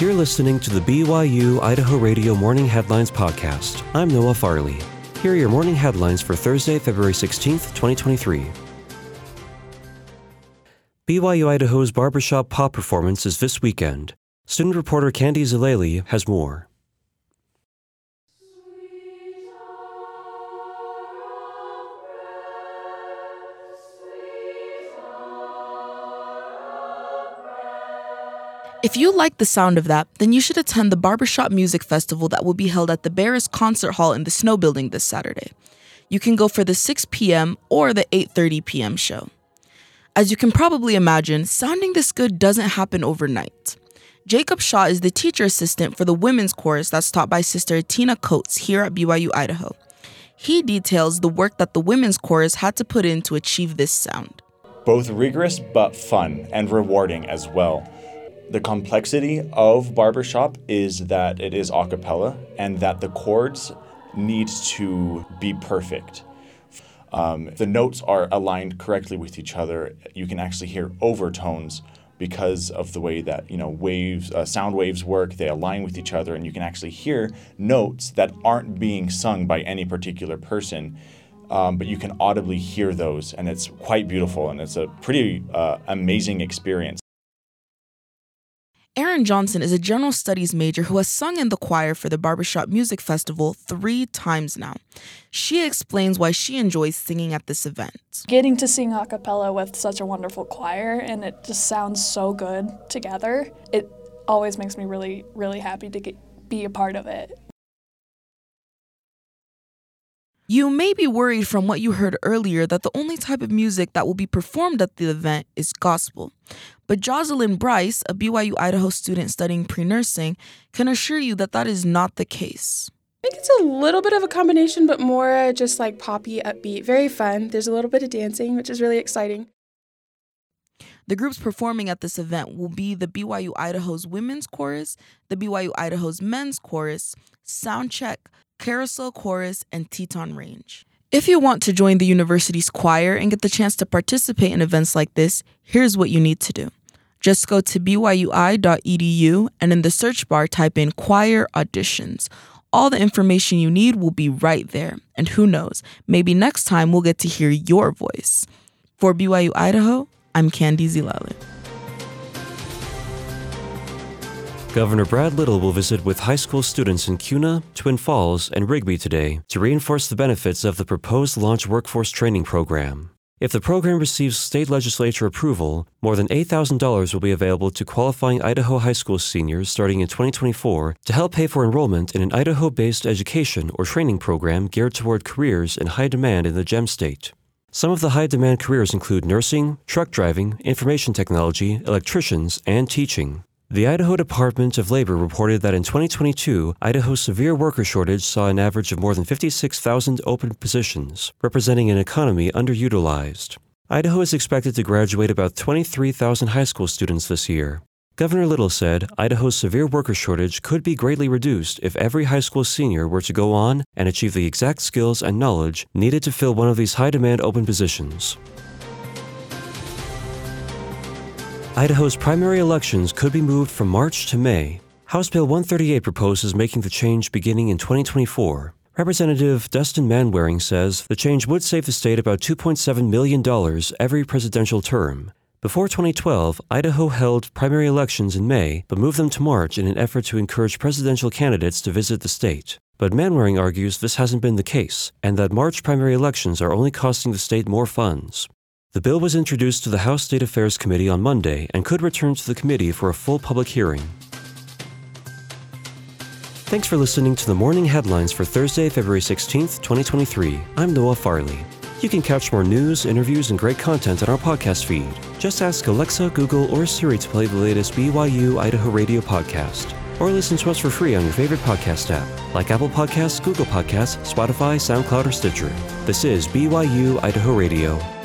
You're listening to the BYU Idaho Radio Morning Headlines Podcast. I'm Noah Farley. Here are your morning headlines for Thursday, February 16th, 2023. BYU Idaho's barbershop pop performance is this weekend. Student reporter Candy Zaleli has more. If you like the sound of that, then you should attend the Barbershop Music Festival that will be held at the Barrus Concert Hall in the Snow Building this Saturday. You can go for the 6 p.m. or the 8:30 p.m. show. As you can probably imagine, sounding this good doesn't happen overnight. Jacob Shaw is the teacher assistant for the women's chorus that's taught by Sister Tina Coates here at BYU Idaho. He details the work that the women's chorus had to put in to achieve this sound. Both rigorous but fun and rewarding as well. The complexity of barbershop is that it is a cappella and that the chords need to be perfect. Um, the notes are aligned correctly with each other. You can actually hear overtones because of the way that you know waves, uh, sound waves work. They align with each other, and you can actually hear notes that aren't being sung by any particular person. Um, but you can audibly hear those, and it's quite beautiful, and it's a pretty uh, amazing experience. Erin Johnson is a general studies major who has sung in the choir for the Barbershop Music Festival three times now. She explains why she enjoys singing at this event. Getting to sing a cappella with such a wonderful choir and it just sounds so good together, it always makes me really, really happy to get, be a part of it. You may be worried from what you heard earlier that the only type of music that will be performed at the event is gospel. But Jocelyn Bryce, a BYU Idaho student studying pre nursing, can assure you that that is not the case. I think it's a little bit of a combination, but more just like poppy, upbeat, very fun. There's a little bit of dancing, which is really exciting. The groups performing at this event will be the BYU Idaho's Women's Chorus, the BYU Idaho's Men's Chorus, Soundcheck, Carousel Chorus, and Teton Range. If you want to join the university's choir and get the chance to participate in events like this, here's what you need to do. Just go to byui.edu and in the search bar type in choir auditions. All the information you need will be right there. And who knows, maybe next time we'll get to hear your voice. For BYU Idaho, I'm Candy Zilale. Governor Brad Little will visit with high school students in Kuna, Twin Falls, and Rigby today to reinforce the benefits of the proposed Launch Workforce Training Program. If the program receives state legislature approval, more than $8,000 will be available to qualifying Idaho high school seniors starting in 2024 to help pay for enrollment in an Idaho based education or training program geared toward careers in high demand in the GEM state. Some of the high demand careers include nursing, truck driving, information technology, electricians, and teaching. The Idaho Department of Labor reported that in 2022, Idaho's severe worker shortage saw an average of more than 56,000 open positions, representing an economy underutilized. Idaho is expected to graduate about 23,000 high school students this year. Governor Little said Idaho's severe worker shortage could be greatly reduced if every high school senior were to go on and achieve the exact skills and knowledge needed to fill one of these high demand open positions. Idaho's primary elections could be moved from March to May. House Bill 138 proposes making the change beginning in 2024. Representative Dustin Manwaring says the change would save the state about $2.7 million every presidential term. Before 2012, Idaho held primary elections in May, but moved them to March in an effort to encourage presidential candidates to visit the state. But Manwaring argues this hasn't been the case, and that March primary elections are only costing the state more funds. The bill was introduced to the House State Affairs Committee on Monday and could return to the committee for a full public hearing. Thanks for listening to the morning headlines for Thursday, February 16th, 2023. I'm Noah Farley. You can catch more news, interviews, and great content on our podcast feed. Just ask Alexa, Google, or Siri to play the latest BYU Idaho Radio podcast. Or listen to us for free on your favorite podcast app, like Apple Podcasts, Google Podcasts, Spotify, SoundCloud, or Stitcher. This is BYU Idaho Radio.